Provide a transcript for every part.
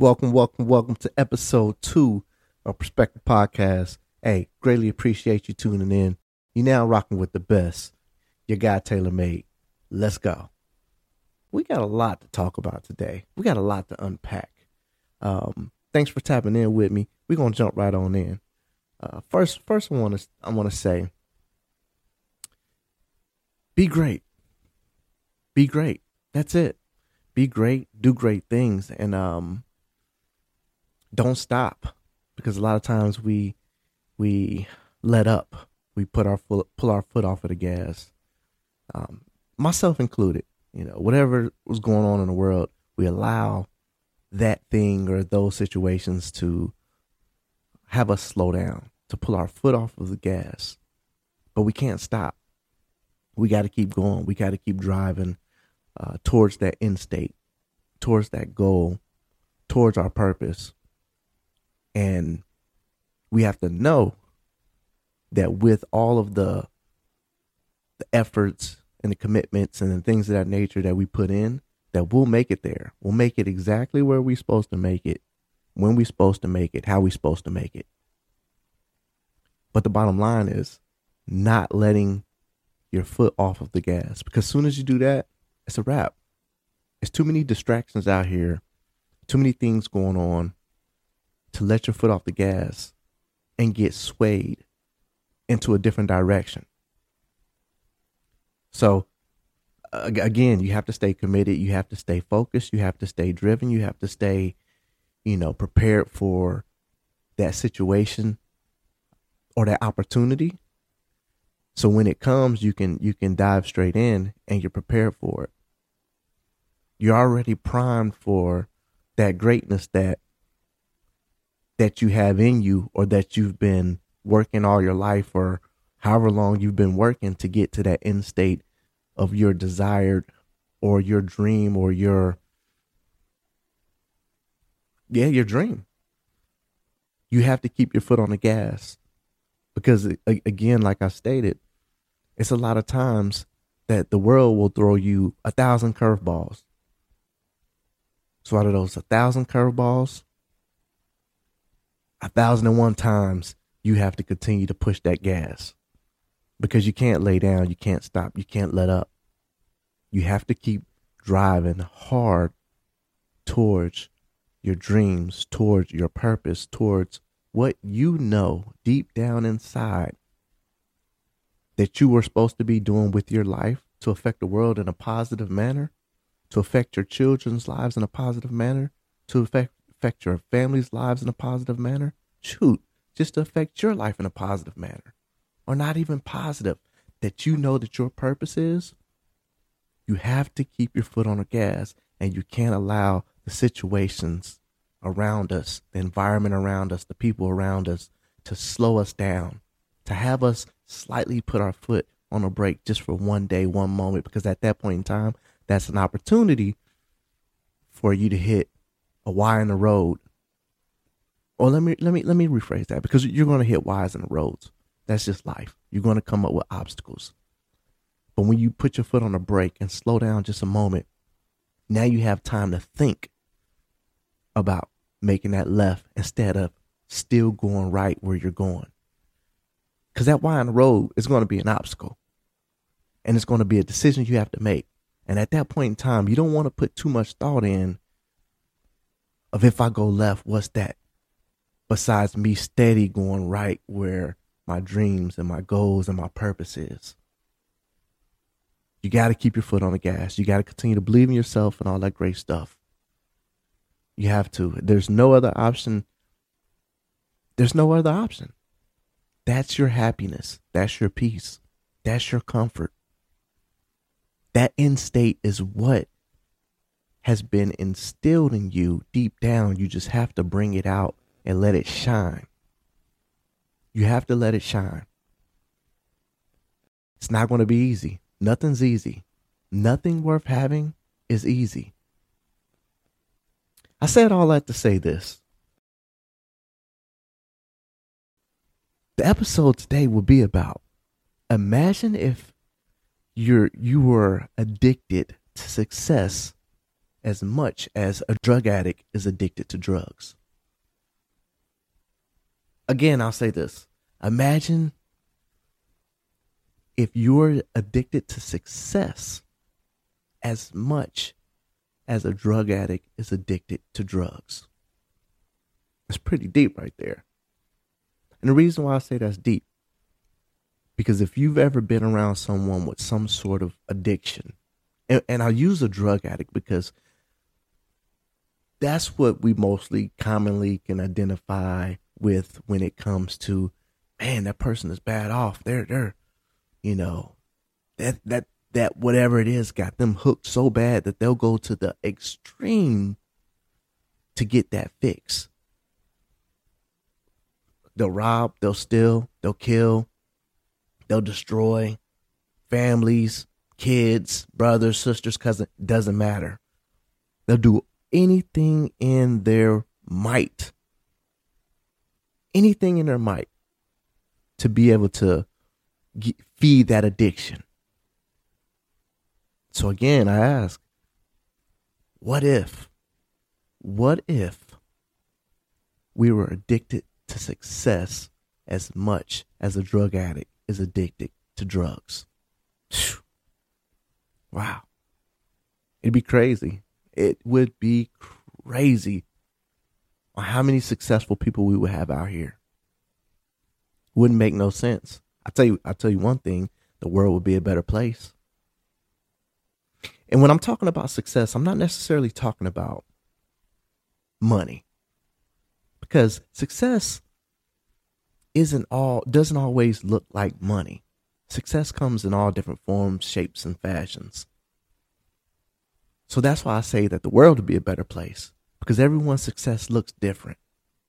Welcome, welcome, welcome to episode two of Perspective Podcast. Hey, greatly appreciate you tuning in. You're now rocking with the best. Your guy Taylor Made. Let's go. We got a lot to talk about today. We got a lot to unpack. Um, thanks for tapping in with me. We're gonna jump right on in. Uh, first, first, I want to I want to say, be great. Be great. That's it. Be great. Do great things, and um, don't stop because a lot of times we we let up. We put our foot pull our foot off of the gas. Um, myself included. You know, whatever was going on in the world, we allow that thing or those situations to have us slow down, to pull our foot off of the gas. But we can't stop. We got to keep going. We got to keep driving uh, towards that end state, towards that goal, towards our purpose. And we have to know that with all of the the efforts and the commitments and the things of that nature that we put in, that we'll make it there. We'll make it exactly where we're supposed to make it, when we're supposed to make it, how we're supposed to make it. But the bottom line is not letting your foot off of the gas because as soon as you do that, it's a wrap. There's too many distractions out here, too many things going on to let your foot off the gas and get swayed into a different direction. So again, you have to stay committed. You have to stay focused. You have to stay driven. You have to stay, you know, prepared for that situation or that opportunity. So when it comes, you can you can dive straight in and you're prepared for it. You're already primed for that greatness that that you have in you or that you've been working all your life or however long you've been working to get to that end state of your desired or your dream or your yeah your dream. You have to keep your foot on the gas because again like i stated it's a lot of times that the world will throw you a thousand curveballs. So out of those a thousand curveballs a thousand and one times you have to continue to push that gas because you can't lay down, you can't stop, you can't let up. You have to keep driving hard towards your dreams, towards your purpose, towards what you know deep down inside that you were supposed to be doing with your life to affect the world in a positive manner, to affect your children's lives in a positive manner, to affect, affect your family's lives in a positive manner. Shoot, just to affect your life in a positive manner or not even positive that you know that your purpose is, you have to keep your foot on the gas and you can't allow the situations around us, the environment around us, the people around us to slow us down, to have us slightly put our foot on a brake just for one day, one moment, because at that point in time, that's an opportunity for you to hit a Y in the road. Or let me let me let me rephrase that because you're going to hit Y's in the roads. That's just life. You're going to come up with obstacles. But when you put your foot on the brake and slow down just a moment, now you have time to think about making that left instead of still going right where you're going. Because that Y in the road is going to be an obstacle. And it's going to be a decision you have to make. And at that point in time, you don't want to put too much thought in of if I go left, what's that? Besides me steady going right where my dreams and my goals and my purpose is. You got to keep your foot on the gas. You got to continue to believe in yourself and all that great stuff. You have to. There's no other option. There's no other option. That's your happiness. That's your peace. That's your comfort. That end state is what has been instilled in you deep down. You just have to bring it out and let it shine. You have to let it shine. It's not going to be easy. Nothing's easy. Nothing worth having is easy. I said all that to say this. The episode today will be about imagine if you're you were addicted to success as much as a drug addict is addicted to drugs. Again, I'll say this imagine if you're addicted to success as much as a drug addict is addicted to drugs. It's pretty deep right there. And the reason why I say that's deep, because if you've ever been around someone with some sort of addiction, and, and I'll use a drug addict because that's what we mostly commonly can identify with when it comes to, man, that person is bad off. They're, they're, you know, that, that, that whatever it is got them hooked so bad that they'll go to the extreme to get that fix. They'll rob, they'll steal, they'll kill, they'll destroy families, kids, brothers, sisters, cousins, doesn't matter. They'll do anything in their might, anything in their might to be able to get, feed that addiction. So again, I ask, what if, what if we were addicted to success as much as a drug addict is addicted to drugs. Wow. It'd be crazy. It would be crazy on how many successful people we would have out here. Wouldn't make no sense. I tell you, I tell you one thing, the world would be a better place. And when I'm talking about success, I'm not necessarily talking about money because success isn't all doesn't always look like money. Success comes in all different forms, shapes, and fashions. So that's why I say that the world would be a better place because everyone's success looks different.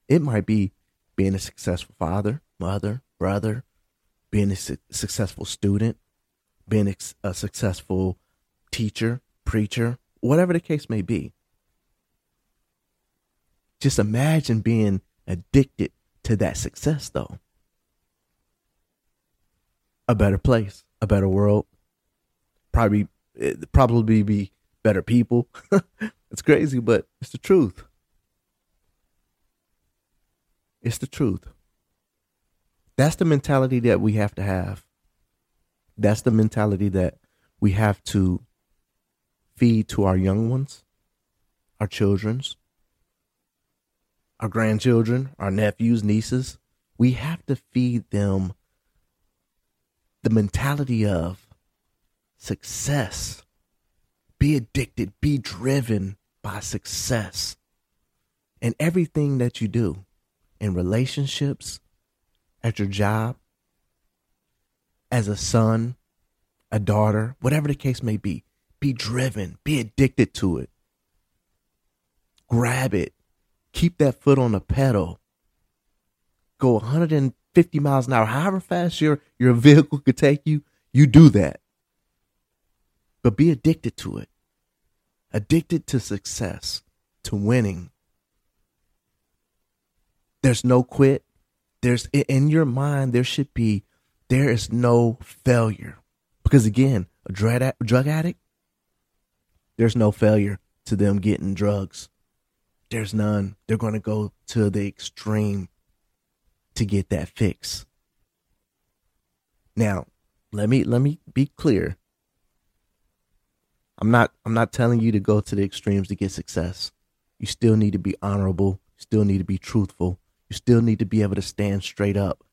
It might be being a successful father, mother, brother, being a su- successful student, being a, a successful teacher, preacher, whatever the case may be. Just imagine being addicted to that success, though. A better place, a better world, probably probably be better people. it's crazy, but it's the truth. It's the truth. That's the mentality that we have to have. That's the mentality that we have to feed to our young ones, our children's, our grandchildren, our nephews, nieces, we have to feed them the mentality of success. Be addicted, be driven by success. And everything that you do in relationships, at your job, as a son, a daughter, whatever the case may be, be driven, be addicted to it. Grab it, keep that foot on the pedal. Go 150 miles an hour, however fast your, your vehicle could take you, you do that. But be addicted to it. Addicted to success, to winning. There's no quit. There's in your mind, there should be, there is no failure. Because again, a drug, drug addict, there's no failure to them getting drugs. There's none. They're going to go to the extreme to get that fix. Now, let me let me be clear. I'm not I'm not telling you to go to the extremes to get success. You still need to be honorable, you still need to be truthful. You still need to be able to stand straight up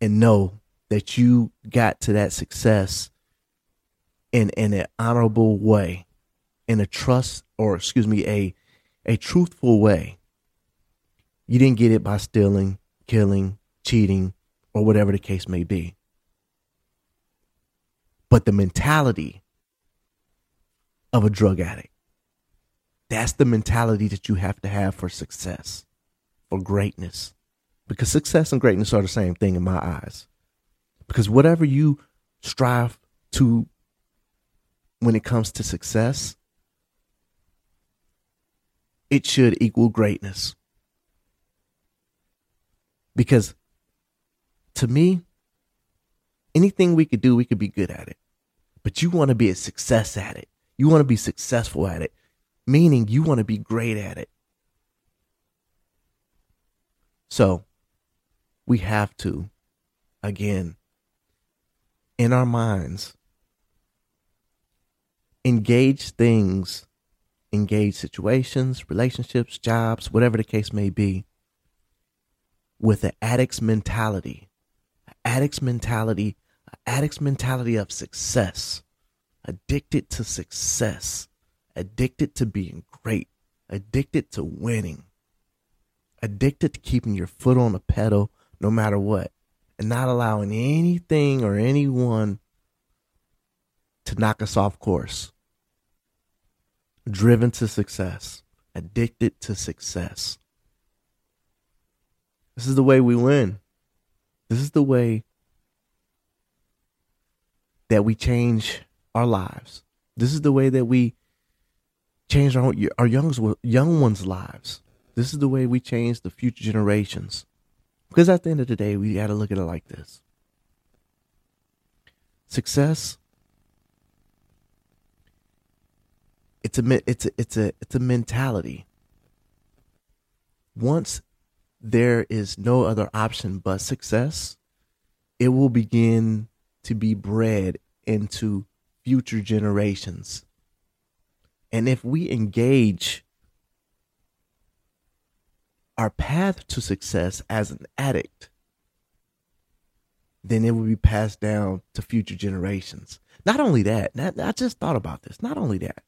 and know that you got to that success in in an honorable way, in a trust or excuse me, a a truthful way. You didn't get it by stealing, killing, cheating, or whatever the case may be. But the mentality of a drug addict, that's the mentality that you have to have for success, for greatness. Because success and greatness are the same thing in my eyes. Because whatever you strive to when it comes to success, it should equal greatness. Because to me, anything we could do, we could be good at it. But you want to be a success at it. You want to be successful at it. meaning you want to be great at it. So we have to, again, in our minds, engage things, engage situations, relationships, jobs, whatever the case may be, with an addict's mentality. Addict's mentality, addict's mentality of success, addicted to success, addicted to being great, addicted to winning, addicted to keeping your foot on the pedal no matter what, and not allowing anything or anyone to knock us off course. Driven to success, addicted to success. This is the way we win. This is the way that we change our lives. This is the way that we change our our young young ones' lives. This is the way we change the future generations. Because at the end of the day, we got to look at it like this. Success it's a it's a it's a it's a mentality. Once there is no other option but success, it will begin to be bred into future generations. And if we engage our path to success as an addict, then it will be passed down to future generations. Not only that, I just thought about this. Not only that,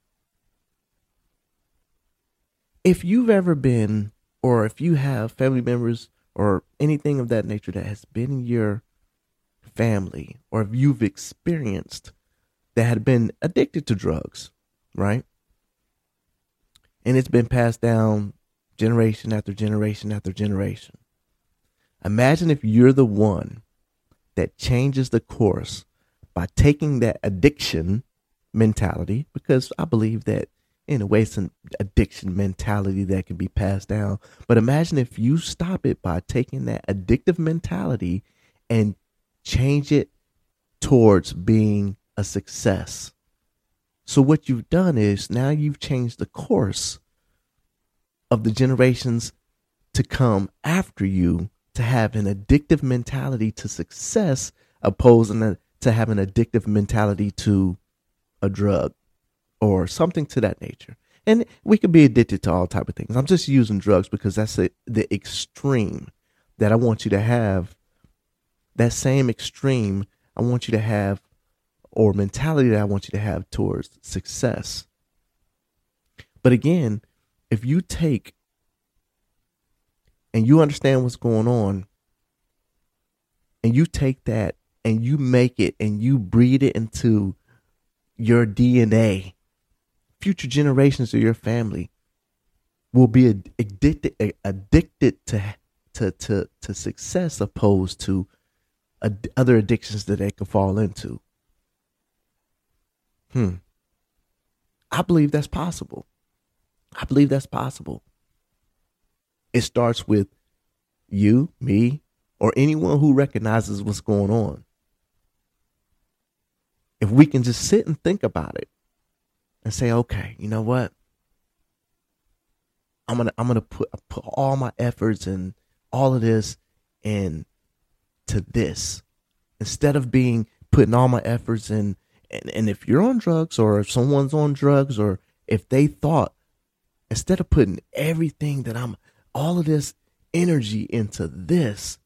if you've ever been, or if you have family members or anything of that nature that has been in your family, or if you've experienced that had been addicted to drugs, right? And it's been passed down generation after generation after generation. Imagine if you're the one that changes the course by taking that addiction mentality, because I believe that in a way it's an addiction mentality that can be passed down. But imagine if you stop it by taking that addictive mentality and change it towards being a success. So what you've done is now you've changed the course of the generations to come after you to have an addictive mentality to success opposed to have an addictive mentality to a drug or something to that nature. And we could be addicted to all type of things. I'm just using drugs because that's the extreme that I want you to have. That same extreme I want you to have, or mentality that I want you to have towards success. But again, if you take and you understand what's going on, and you take that and you make it and you breed it into your DNA, future generations of your family will be addicted addicted to to to to success opposed to other addictions that they could fall into. Hmm. I believe that's possible. I believe that's possible. It starts with you, me, or anyone who recognizes what's going on. If we can just sit and think about it and say, okay, you know what? I'm gonna I'm gonna put put all my efforts and all of this in to this instead of being putting all my efforts in and, and if you're on drugs or if someone's on drugs or if they thought instead of putting everything that I'm all of this energy into this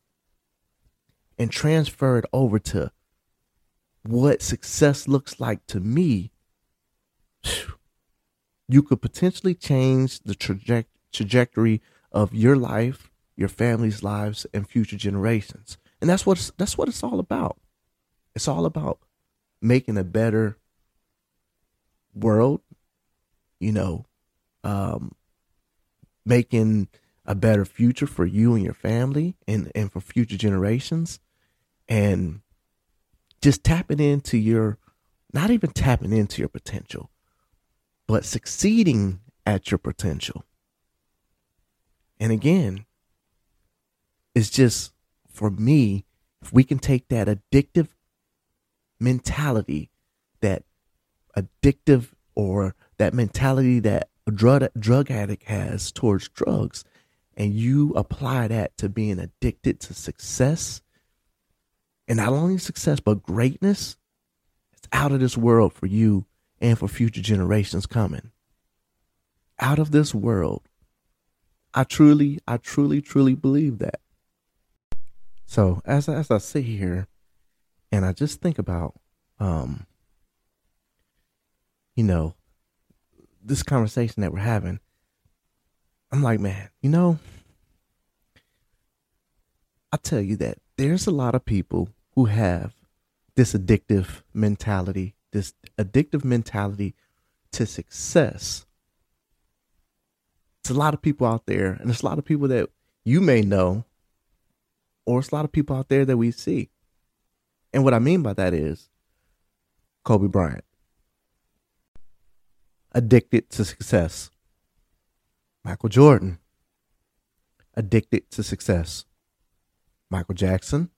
and transfer it over to what success looks like to me, you could potentially change the traje- trajectory of your life, your family's lives, and future generations. And that's what that's what it's all about. It's all about making a better world, you know, um, making a better future for you and your family and, and for future generations. And just tapping into your, not even tapping into your potential, but succeeding at your potential. And again, it's just for me, if we can take that addictive mentality, that addictive or that mentality that a drug drug addict has towards drugs and you apply that to being addicted to success and not only success but greatness it's out of this world for you and for future generations coming. Out of this world. I truly i truly truly believe that. So as as i sit here and i just think about um you know this conversation that we're having I'm like, man, you know, I tell you that there's a lot of people who have this addictive mentality, this addictive mentality to success. It's a lot of people out there, and it's a lot of people that you may know, or it's a lot of people out there that we see. And what I mean by that is Kobe Bryant, addicted to success. Michael Jordan, addicted to success. Michael Jackson,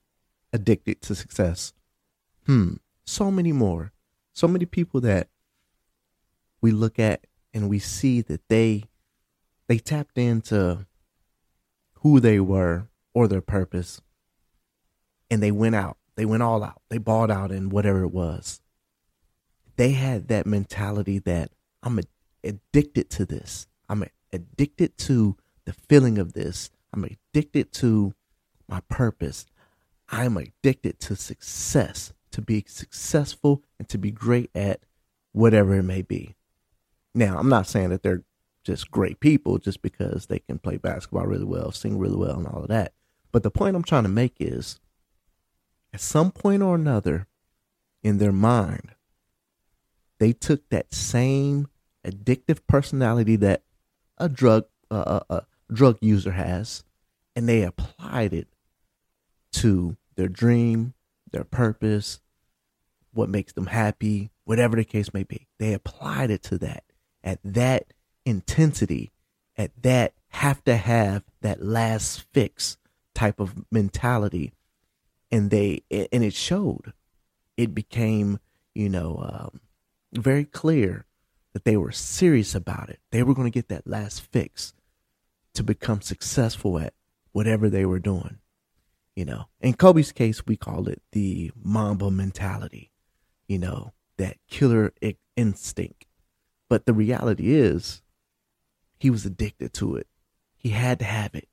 addicted to success. Hmm, so many more. So many people that we look at and we see that they they tapped into who they were or their purpose and they went out. They went all out. They bought out in whatever it was. They had that mentality that I'm addicted to this. I'm addicted to the feeling of this. I'm addicted to my purpose. I'm addicted to success, to be successful and to be great at whatever it may be. Now, I'm not saying that they're just great people just because they can play basketball really well, sing really well, and all of that. But the point I'm trying to make is at some point or another in their mind, they took that same addictive personality that a drug uh, a, a drug user has, and they applied it to their dream, their purpose, what makes them happy, whatever the case may be. They applied it to that at that intensity, at that have to have that last fix type of mentality, and they and it showed. It became, you know, um, very clear that they were serious about it. They were going to get that last fix to become successful at whatever they were doing. You know, in Kobe's case, we call it the Mamba mentality, you know, that killer instinct. But the reality is, he was addicted to it. He had to have it.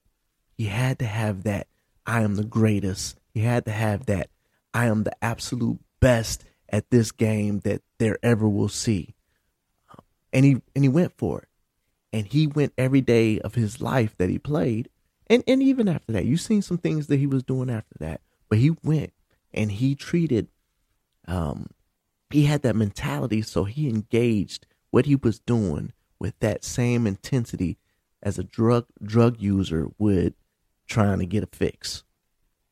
He had to have that I am the greatest. He had to have that. I am the absolute best at this game that there ever will see. And he and he went for it. And he went every day of his life that he played. And and even after that you've seen some things that he was doing after that. But he went and he treated um he had that mentality. So he engaged what he was doing with that same intensity as a drug drug user would trying to get a fix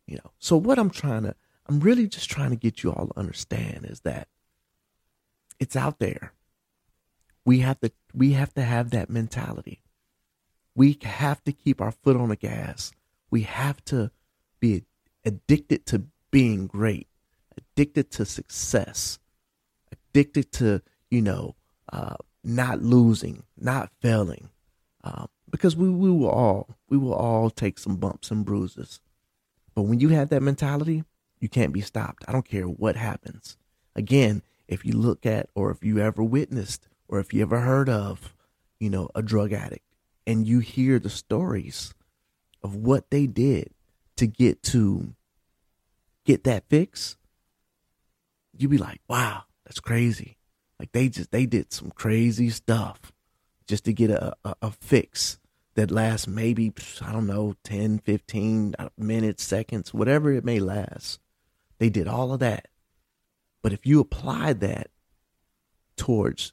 you know so what i'm trying to i'm really just trying to get you all to understand is that it's out there we have to we have to have that mentality. We have to keep our foot on the gas. We have to be addicted to being great, addicted to success, addicted to you know uh, not losing, not failing, uh, because we we will all we will all take some bumps and bruises. But when you have that mentality, you can't be stopped. I don't care what happens. Again, if you look at or if you ever witnessed or if you ever heard of, you know, a drug addict and you hear the stories of what they did to get to get that fix, you'd be like, wow, that's crazy. Like they just they did some crazy stuff just to get a, a, a fix that lasts maybe I don't know 10, 15 uh, minutes, seconds, whatever it may last. They did all of that. But if you apply that towards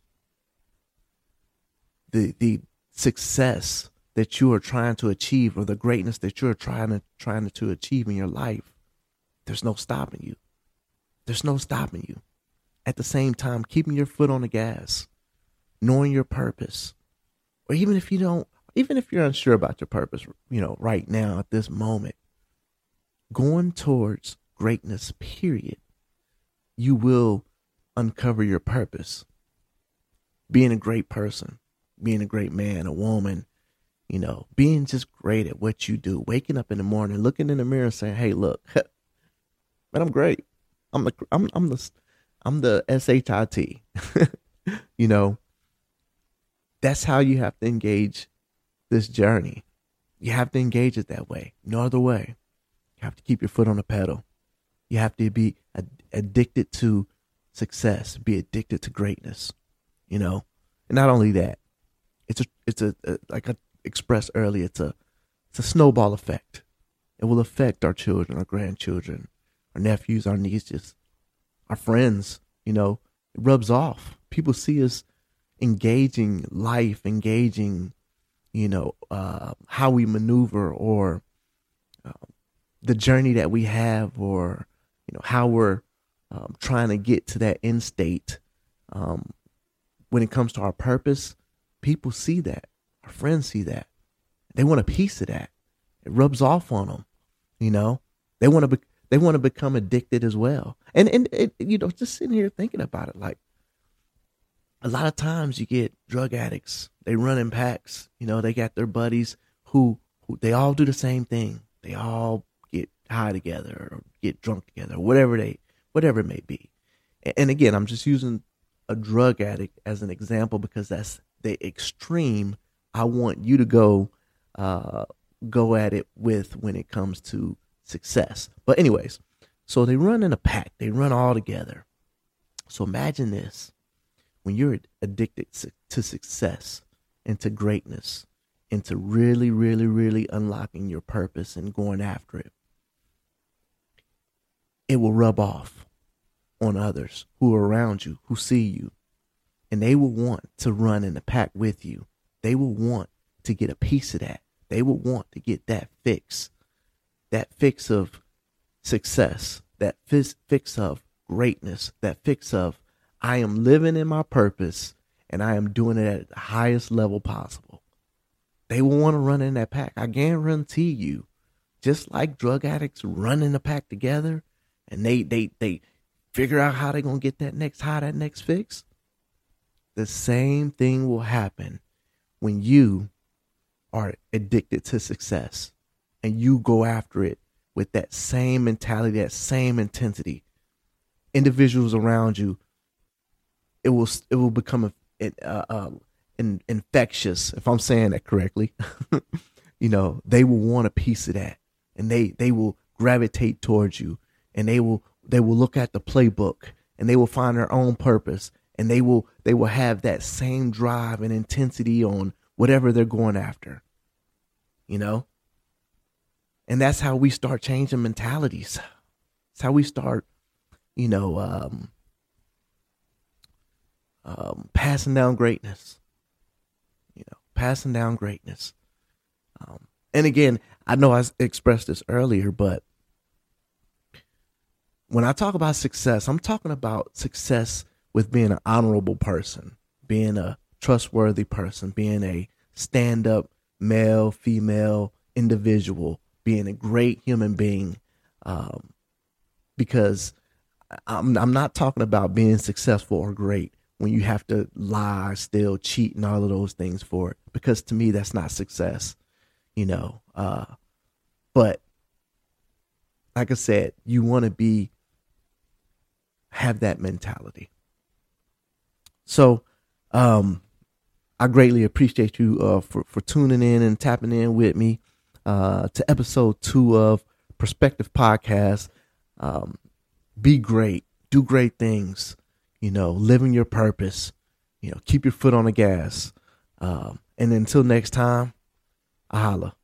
the the success that you are trying to achieve or the greatness that you're trying to trying to achieve in your life, there's no stopping you. There's no stopping you. At the same time, keeping your foot on the gas, knowing your purpose, or even if you don't, even if you're unsure about your purpose, you know, right now at this moment, going towards greatness, period, you will uncover your purpose. Being a great person, being a great man, a woman, you know, being just great at what you do, waking up in the morning, looking in the mirror and saying, Hey, look, man, I'm great. I'm the, I'm, I'm the, I'm the S-H-I-T, you know, that's how you have to engage this journey. You have to engage it that way. No other way. You have to keep your foot on the pedal. You have to be addicted to success, be addicted to greatness, you know. And not only that, it's a it's a, a like I expressed earlier, it's a it's a snowball effect. It will affect our children, our grandchildren, our nephews, our nieces, our friends. You know, it rubs off. People see us engaging life, engaging, you know, uh, how we maneuver or uh, the journey that we have, or you know how we're um, trying to get to that end state. Um, when it comes to our purpose, people see that. Our friends see that. They want a piece of that. It rubs off on them. You know, they want to be, they want to become addicted as well. And and it, you know, just sitting here thinking about it, like a lot of times you get drug addicts. They run in packs. You know, they got their buddies who, who they all do the same thing. They all get high together or get drunk together, whatever they whatever it may be. And again, I'm just using a drug addict as an example because that's the extreme I want you to go uh, go at it with when it comes to success. But anyways, so they run in a pack. They run all together. So imagine this: when you're addicted to success and to greatness, and to really, really, really unlocking your purpose and going after it, it will rub off on others who are around you, who see you, and they will want to run in the pack with you. They will want to get a piece of that. They will want to get that fix, that fix of success, that fix of greatness, that fix of I am living in my purpose and I am doing it at the highest level possible. They will want to run in that pack. I guarantee you, just like drug addicts run in the pack together, and they they they figure out how they're gonna get that next high, that next fix. The same thing will happen when you are addicted to success and you go after it with that same mentality, that same intensity. Individuals around you, it will it will become a, uh, in, infectious. If I'm saying that correctly, you know they will want a piece of that, and they they will gravitate towards you and they will they will look at the playbook and they will find their own purpose and they will they will have that same drive and intensity on whatever they're going after. You know? And that's how we start changing mentalities. It's how we start you know um, um, passing down greatness you know passing down greatness um, and again i know i expressed this earlier but when I talk about success, I'm talking about success with being an honorable person, being a trustworthy person, being a stand up male, female individual, being a great human being. Um, because I'm, I'm not talking about being successful or great when you have to lie, steal, cheat, and all of those things for it. Because to me, that's not success, you know. Uh, but like I said, you want to be have that mentality. So, um, I greatly appreciate you uh, for for tuning in and tapping in with me uh, to episode two of Perspective Podcast. Um, be great, do great things. You know, living your purpose. You know, keep your foot on the gas. Um, and until next time, I holla.